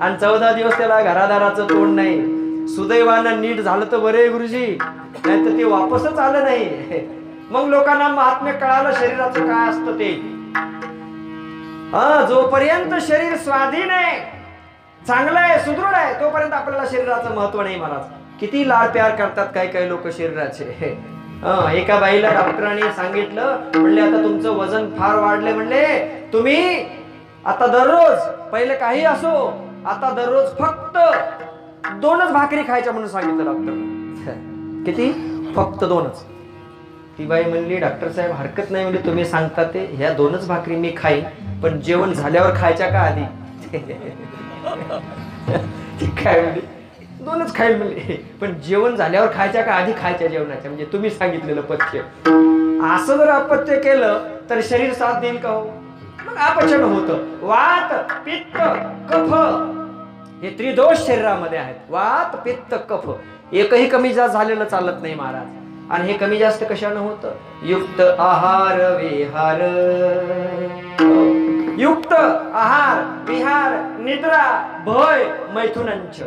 आणि चौदा दिवस त्याला घरादाराचं तोंड नाही. सुदैवानं नीट झालं तर बरे गुरुजी. नाही तर ते वापसच आलं नाही. मग लोकांना महात्म्य कळालं शरीराचं काय असतं ते. हा जोपर्यंत शरीर स्वाधीन आहे चांगलं आहे सुदृढ आहे तोपर्यंत आपल्याला शरीराचं महत्त्व नाही महाराज. किती लाड प्यार करतात काही काही लोक शरीराचे. एका बाईला डॉक्टरांनी सांगितलं म्हणले आता तुमचं वजन फार वाढले म्हणले तुम्ही आता दररोज पहिले काही असो आता दररोज फक्त दोनच भाकरी खायच्या म्हणून सांगितलं डॉक्टर किती? फक्त दोनच. ती बाई म्हणली डॉक्टर साहेब हरकत नाही म्हणजे तुम्ही सांगता ते. ह्या दोनच भाकरी मी खाईन पण जेवण झाल्यावर खायच्या का आधी? ती काय म्हणली? दोनच खाईल म्हणले. पण जेवण झाल्यावर खायच्या का आधी खायच्या जेवणाच्या? म्हणजे तुम्ही सांगितलेलं पथ्य. असं जर अपत्य केलं तर शरीर साथ देईल का हो? मग अपचन होतं. वात पित्त कफ. हे त्रिदोष शरीरामध्ये आहेत. वात पित्त कफ. एकही कमी जास्त झालेलं चालत नाही महाराज. आणि हे कमी जास्त कशानं होतं? युक्त आहार विहार. हो. युक्त आहार विहार निद्रा भय मैथुनंच.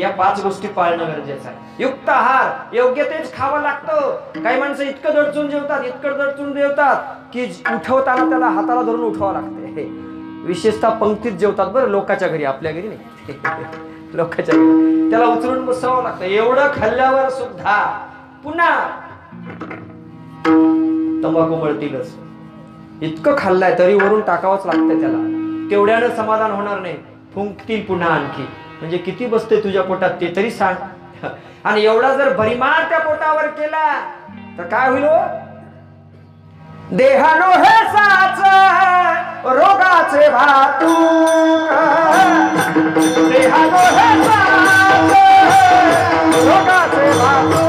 या पाच गोष्टी पाळणं गरजेचं आहे. युक्त आहार योग्य तेच खावं लागतं. काही माणसं इतकं दडचून जेवतात इतकं दडचून जेवतात की उठवताना त्याला हाताला धरून उठवावं लागते. विशेषतः पंक्तीत जेवतात बरं लोकाच्या घरी आपल्या घरी नाही. लोकाच्या घरी. त्याला उचलून बसावं लागतं. एवढं खाल्ल्यावर सुद्धा पुन्हा तंबाखू मळतीलच. इतकं खाल्लाय तरी वरून टाकावंच लागतंय त्याला. तेवढ्यानं समाधान होणार नाही. फुंकतील पुन्हा आणखी. म्हणजे किती बसते तुझ्या पोटात ते तरी सांग. आणि एवढा जर भरिमार त्या पोटावर केला तर काय होईल हो? देहानो हे साच रोगाचे भातू. देहानो हे साच रोगाचे भातू.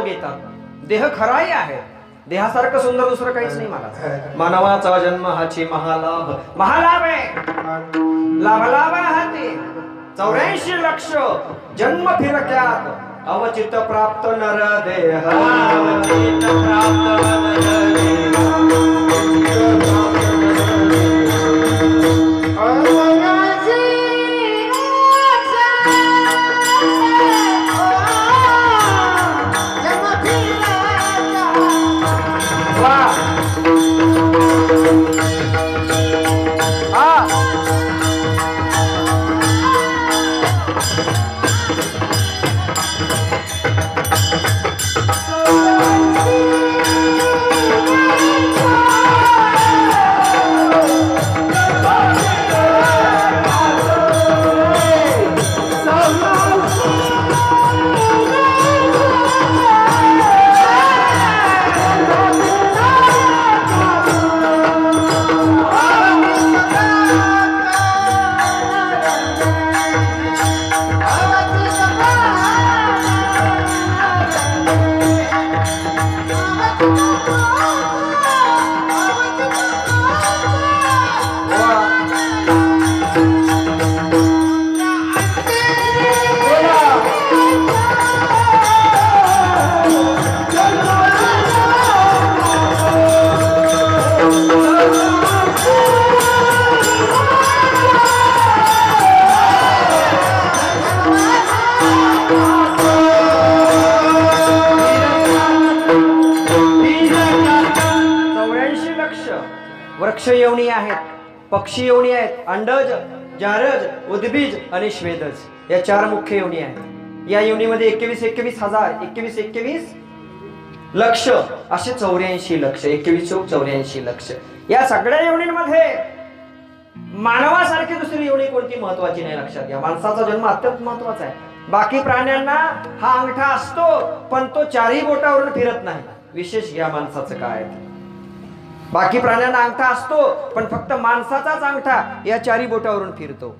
रोग येतात देह खराही आहे. देहासारखं सुंदर दुसरं काहीच नाही मला. मानवाचा जन्म हाची महालाभ. महालाभ आहे. लाभलाभ हाती चौऱ्याऐंशी लक्ष. जन्म फिरक्यात. अवचित प्राप्त नर देह. पक्षी योनी आहेत अंडज जारज उद्बीज आणि श्वेदज. या चार मुख्य योनी आहेत. या योनीमध्ये एकवीस एकवीस हजार एकवीस एकवीस लक्ष असे चौऱ्याऐंशी लक्ष एकवीस चौक चौऱ्याऐंशी लक्ष. या सगळ्या योनींमध्ये मानवासारखी दुसरी योनी कोणती महत्वाची नाही लक्षात घ्या. माणसाचा जन्म अत्यंत महत्त्वाचा आहे. बाकी प्राण्यांना हा अंगठा असतो पण तो चारही बोटावरून फिरत नाही. विशेष घ्या माणसाचं काय आहे. बाकी प्राण्यांना अंगठा असतो पण फक्त माणसाचाच अंगठा या चारी बोटावरून फिरतो.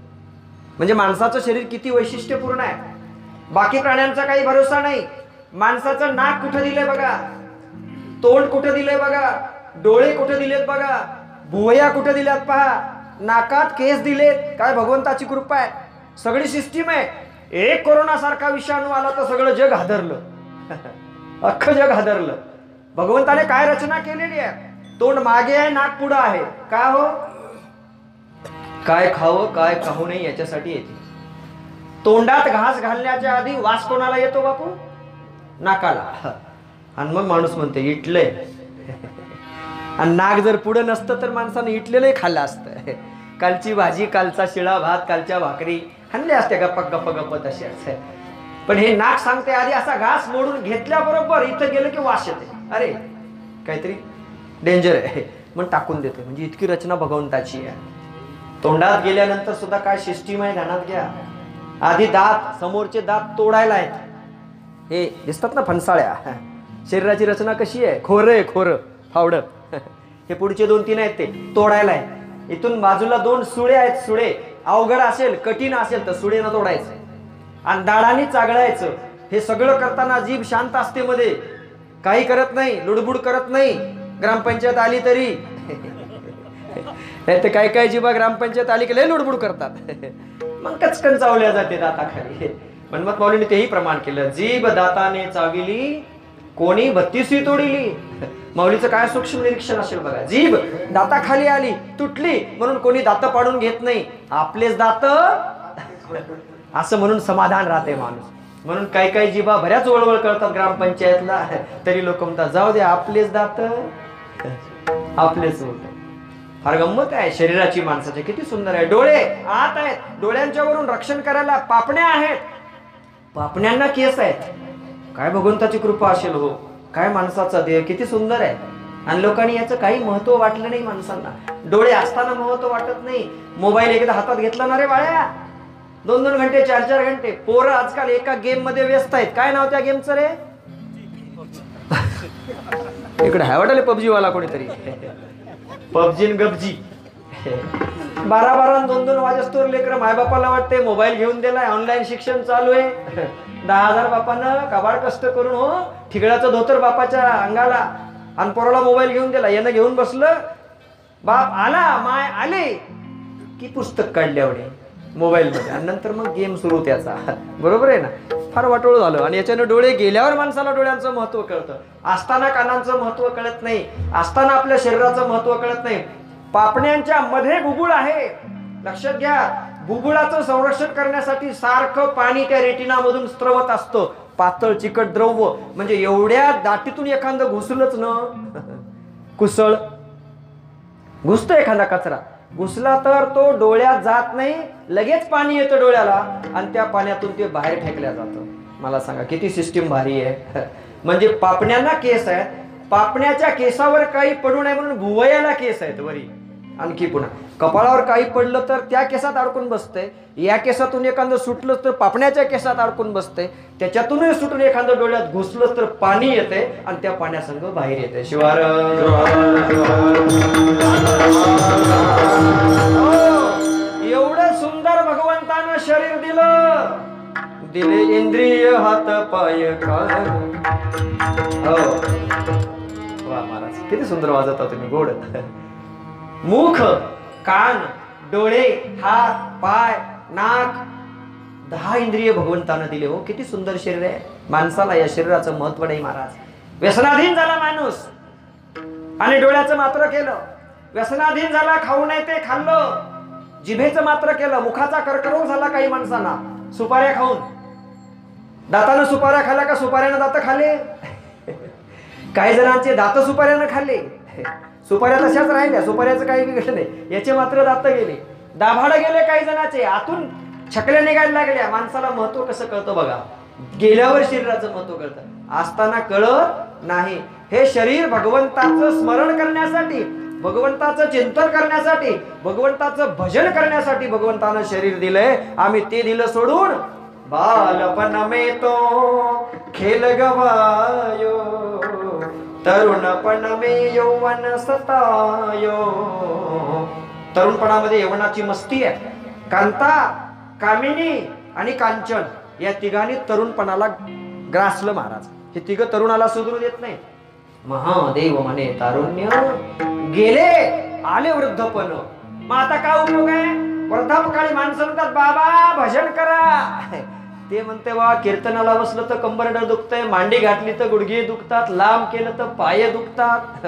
म्हणजे माणसाचं शरीर किती वैशिष्ट्यपूर्ण आहे? बाकी प्राण्यांचा काही भरोसा नाही. माणसाचं नाक कुठं दिलंय बघा? तोंड कुठं दिलंय बघा? डोळे कुठं दिलेत बघा? भुवया कुठं दिल्यात पहा? नाकात केस दिलेत. काय भगवंताची कृपा आहे. सगळी सिस्टीम आहे. एक कोरोना सारखा विषाणू आला तर सगळं जग हादरलं. अख्खं जग हादरलं. भगवंताने काय रचना केलेली आहे? तोंड मागे आहे नाक पुढं आहे. का हो? काय खावं काय खाऊ नये याच्यासाठी येते. तोंडात घास घालण्याच्या आधी वास कोणाला येतो बापू? नाकाला. आणि मग माणूस म्हणते इटलंय आणि नाक जर पुढं नसतं तर माणसानं इटलेलंही खाल्लं असतं. कालची भाजी कालचा शिळा भात कालच्या भाकरी खाल्ल्या असत्या गप्पा गप्प गप्प तशी. असते पण हे नाक सांगते आधी असा घास मोडून घेतल्याबरोबर इथं गेलं की वास येते. अरे काहीतरी डेंजर आहे. मग टाकून देते म्हणजे इतकी रचना भगवंताची आहे. तोंडात गेल्यानंतर सुद्धा काय सिस्टीम आहे ध्यानात घ्या. आधी दात समोरचे दात तोडायला आहेत. हे दिसतात ना फणसाळ्या? शरीराची रचना कशी आहे? खोरं आहे खोरं. फावडं. हे पुढचे दोन तीन आहेत ते. तोडायला आहे इथून बाजूला दोन सुळे आहेत सुळे. अवघड असेल कठीण असेल तर सुळेनं तोडायचं. आणि दाडाने चागळायचं. हे सगळं करताना जीभ शांत असते मध्ये. काही करत नाही लुडबुड करत नाही. ग्रामपंचायत आली तरी. नाही तर काही काही जीवा ग्रामपंचायत आली की लय लुडबुड करतात. मग कचकन चावल्या जाते दाताखाली मनमत माऊलीने तेही प्रमाण केलं. जीभ दाताने चाविली कोणी बत्तीसही तोडिली. माऊलीचं काय सूक्ष्म निरीक्षण असेल बघा. जीभ दाता खाली आली तुटली म्हणून कोणी दात पाडून घेत नाही. आपलेच दात असं म्हणून समाधान राहते माणूस. म्हणून काही काही जीवा बऱ्याच वळवळ करतात ग्रामपंचायतला. तरी लोक म्हणतात जाऊ दे आपलेच दात. आपलेच होत. फार गंमत आहे. शरीराची माणसाची किती सुंदर आहे. डोळे आत आहेत. डोळ्यांच्या वरून रक्षण करायला पापण्या आहेत. पापण्यांना केस आहेत. काय भगवंताची कृपा असेल हो. काय माणसाचा देह किती सुंदर आहे. आणि लोकांनी याचं काही महत्त्व वाटलं नाही माणसांना. डोळे असताना महत्त्व वाटत नाही. मोबाईल एकदा हातात घेतला ना रे बाळ्या. दोन दोन घंटे चार चार घंटे. पोरं आजकाल एका गेममध्ये व्यस्त आहेत. काय नाव त्या गेमचं रे? इकडे हाय वाटले पबजी वाला कोणीतरी? पबजी गबजी बारा बारा आणि दोन दोन वाजस्तोर लेकर मायबापाला वाटते मोबाईल घेऊन दिलाय ऑनलाईन शिक्षण चालू आहे. दहा हजार बापानं कबाड कष्ट करून हो ठिगळाचं धोतर बापाच्या अंगाला आणि पोराला मोबाईल घेऊन दिला. यानं घेऊन बसलं बाप आला माय आले. की पुस्तक काढल्यावडे मोबाईल मध्ये आणि नंतर मग गेम सुरू त्याचा. बरोबर आहे ना? फार वाटोळ झालं. आणि याच्यानं डोळे गेल्यावर माणसाला डोळ्यांचं महत्त्व कळतं. असताना कानांचं महत्त्व कळत नाही. असताना आपल्या शरीराचं महत्त्व कळत नाही. पापण्यांच्या मध्ये बुबुळ आहे. लक्षात घ्या. बुबुळाचं संरक्षण करण्यासाठी सारखं पाणी त्या रेटिनामधून स्त्रवत असतं. पातळ चिकट द्रव्य. म्हणजे एवढ्या दाटीतून एखादं घुसलंच न. कुसळ. घुसतो एखादा कचरा. घुसला तर तो डोळ्यात जात नाही लगेच पाणी येतं डोळ्याला आणि त्या पाण्यातून ते बाहेर फेकल्या जातं. मला सांगा किती सिस्टीम भारी आहे. म्हणजे पापण्यांना केस आहेत. पापण्याच्या केसावर काही पडू नये म्हणून भुवयाला केस आहेत वरी. आणखी पुन्हा. कपाळावर काही पडलं तर त्या केसात अडकून बसतंय. या केसातून एखादं सुटलं तर पापण्याच्या केसात अडकून बसतंय. त्याच्यातूनही सुटून एखादं डोळ्यात घुसलं तर पाणी येते आणि त्या पाण्यासंग बाहेर येते शिवार. हो, एवढं सुंदर भगवंतानं शरीर दिलं. दिले इंद्रिय हात पाय हो. वा महाराज किती सुंदर वाजवता तुम्ही गोड. मुख कान डोळे हात पाय नाक दहा इंद्रिय भगवंतानं दिले हो. किती सुंदर शरीर आहे. माणसाला या शरीराचं महत्त्व नाही महाराज. व्यसनाधीन झाला माणूस. आणि डोळ्याचं मात्र केलं. व्यसनाधीन झाला खाऊ नये ते खाल्लं. जिभेचं मात्र केलं. मुखाचा कर्करोग झाला काही माणसांना. सुपाऱ्या खाऊन. दातानं सुपाऱ्या खाल्ल्या का सुपाऱ्यानं दात खाले काही जणांचे दात सुपाऱ्यानं खाल्ले. सुपाऱ्या तशाच राहिल्या सुपाऱ्याचं काही बिघडलं नाही. याचे मात्र दात गेले. दाभाड गेले काही जणांचे. आतून छकल्या निघायला लागल्या. माणसाला महत्त्व कसं कळतं बघा? गेल्यावर शरीराचं महत्त्व कळतं. असताना कळत नाही. हे शरीर भगवंताचं स्मरण करण्यासाठी भगवंताचं चिंतन करण्यासाठी भगवंताचं भजन करण्यासाठी भगवंतानं शरीर दिलंय. आम्ही ते दिलं सोडून बालपण मेतो खेल गवायो. तरुणपण मे यौवन सतायो. तरुणपणामध्ये यवनाची मस्ती आहे. कांता कामिनी आणि कांचन या तिघांनी तरुणपणाला ग्रासलं महाराज. हे तिघ तरुणाला सुधरू देत नाही महादेव म्हणे तारुण्य गेले आले वृद्धपण मग आता काय उपयोग आहे? वृद्धापकाळी माणसं म्हणतात बाबा भजन करा. ते म्हणते बा कीर्तनाला बसलं तर कंबरडं दुखतंय मांडी घातली तर गुडघे दुखतात लांब केलं तर पाय दुखतात.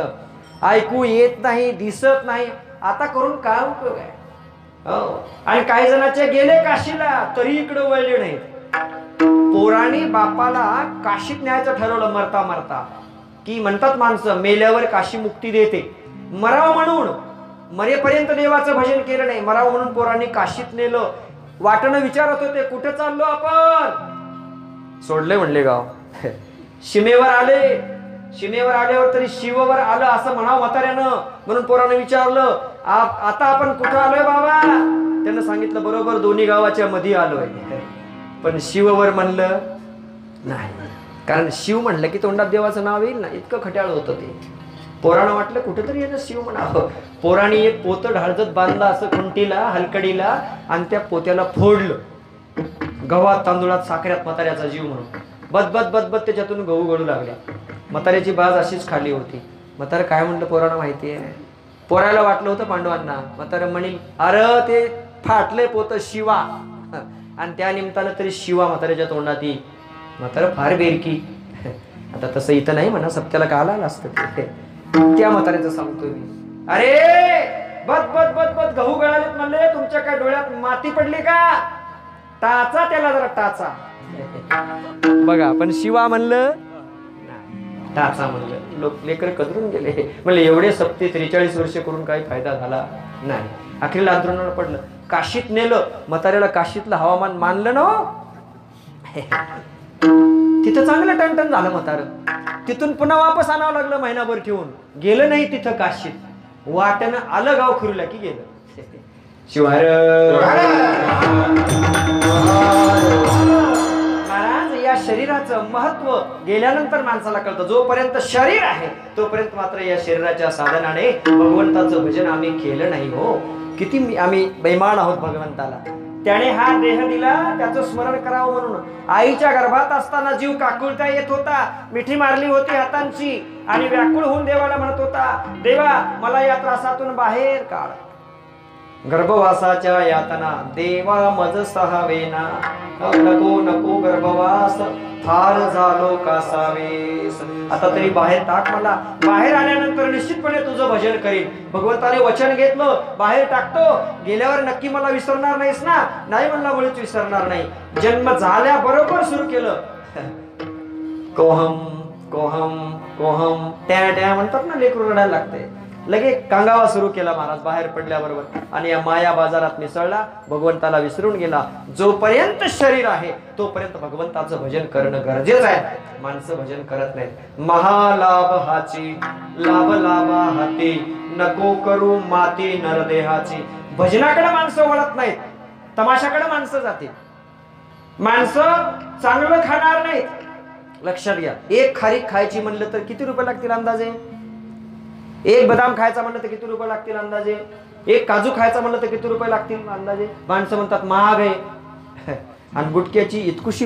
ऐकू येत नाही दिसत नाही. आता करून काय उपयोग आहे? हो. आणि काही जणांचे गेले काशीला तरी इकडे वळले नाहीत. पोराणी बापाला काशीत न्यायचं ठरवलं मरता मरता. की म्हणतात माणसं मेल्यावर काशी मुक्ती देते. मराव म्हणून मरेपर्यंत देवाचं भजन केलं नाही. मराव म्हणून पोरांनी काशीत नेलं. वाटणं विचारत होते कुठे चाललो आपण? सोडले म्हणले गाव. सीमेवर आले. सीमेवर आल्यावर तरी शिववर आलं असं म्हणावं म्हाताऱ्यानं. म्हणून पोरानं विचारलं आता आपण कुठं आलोय बाबा? त्यानं सांगितलं बरोबर दोन्ही गावाच्या मध्ये आलोय. पण शिववर म्हणलं नाही. कारण शिव म्हणलं की तोंडात देवाचं नाव येईल ना इतकं खट्याळ होतं ते. पोरानं वाटलं कुठेतरी यानं शिव म्हणावं. पोराणी एक पोतं ढाळजत बांधलं असं खुंटीला हलकडीला आणि त्या पोत्याला फोडलं. गव्हात तांदूळात साखऱ्यात म्हाताऱ्याचा जीव म्हणून. बदबद बदबद त्याच्यातून गहू गळू लागल्या म्हाताऱ्याची बाज अशीच खाली होती. म्हातारं काय म्हणलं पोरानं माहिती आहे पोराला वाटलं होतं पांडवांना. म्हातारं म्हणील अरे ते फाटलंय पोत शिवा. आणि त्या निमित्तानं तरी शिवा म्हाताऱ्याच्या तोंडात येईल. म्हातारं फार बेरकी. आता तसं इथं नाही म्हणा सत्याला का आला असतं ते. त्या म्हाताऱ्याचं सांगतोय मी. अरे बद बद बद बद गहू गळालेत म्हणले तुमच्या काय डोळ्यात माती पडली का? टाचा त्याला जरा टाचा. बघा पण शिवा म्हणलं टाचा म्हणलं. लोक लेकर कदरून गेले. म्हणले एवढे सप्ते त्रेचाळीस वर्ष करून काही फायदा झाला नाही. अखेरीला अंतरुणाला पडलं. काशीत नेलं. म्हाताऱ्याला काशीतलं हवामान मानलं ना हो. तिथं चांगलं टणटण झालं म्हातारं. तिथून पुन्हा वापस आणावं लागलं महिनाभर ठेवून. गेलं नाही तिथं काशीत. वाटणं आलं गाव फिरूला की गेलं. शिवार महाराज या शरीराचं महत्त्व गेल्यानंतर माणसाला कळतं. जोपर्यंत शरीर आहे तोपर्यंत मात्र या शरीराच्या साधनाने भगवंताचं भजन आम्ही केलं नाही हो. किती आम्ही बैमान आहोत भगवंताला. त्याने हा देह दिला त्याचं स्मरण करावं म्हणून. आईच्या गर्भात असताना जीव काकुळता येत होता. मिठी मारली होती हातांची आणि व्याकुळ होऊन देवाला म्हणत होता देवा मला या त्रासातून बाहेर काढ. गर्भवासाच्या यातना देवा मज सहावेना नको नको गर्भवास फार झालो कासावेस. आता तरी बाहेर टाक मला. बाहेर आल्यानंतर निश्चितपणे तुझं भजन करीन. भगवंताने वचन घेतलं बाहेर टाकतो. गेल्यावर नक्की मला विसरणार नाहीस ना? नाही म्हणला मुळीच विसरणार नाही. जन्म झाल्या बरोबर सुरू केलं. कोहम कोहम कोहम. त्या त्या म्हणतात ना लेकरू रडायला लागते लगे कांगावा सुरू केला महाराज बाहेर पडल्याबरोबर. आणि या माया बाजारात मिसळला भगवंताला विसरून गेला. जोपर्यंत शरीर आहे तोपर्यंत भगवंताचं भजन करणं गरजेचं आहे. माणसं भजन करत नाहीत. महालाभ हाची लाभ लाभा हाती. नको करू माती नरदेहाची. भजनाकडे माणसं वळत नाहीत. तमाशाकडे माणसं जातील माणसं चांगलं खाणार नाहीत. लक्षात घ्या. एक खारीक खायची म्हणलं तर किती रुपये लागतील अंदाजे? एक बदाम खायचा म्हणलं तर किती रुपये लागतील अंदाजे? एक काजू खायचा म्हणलं तर किती रुपये लागतील अंदाजे? माणसं म्हणतात महाग आहे. आणि गुटक्याची इतकुशी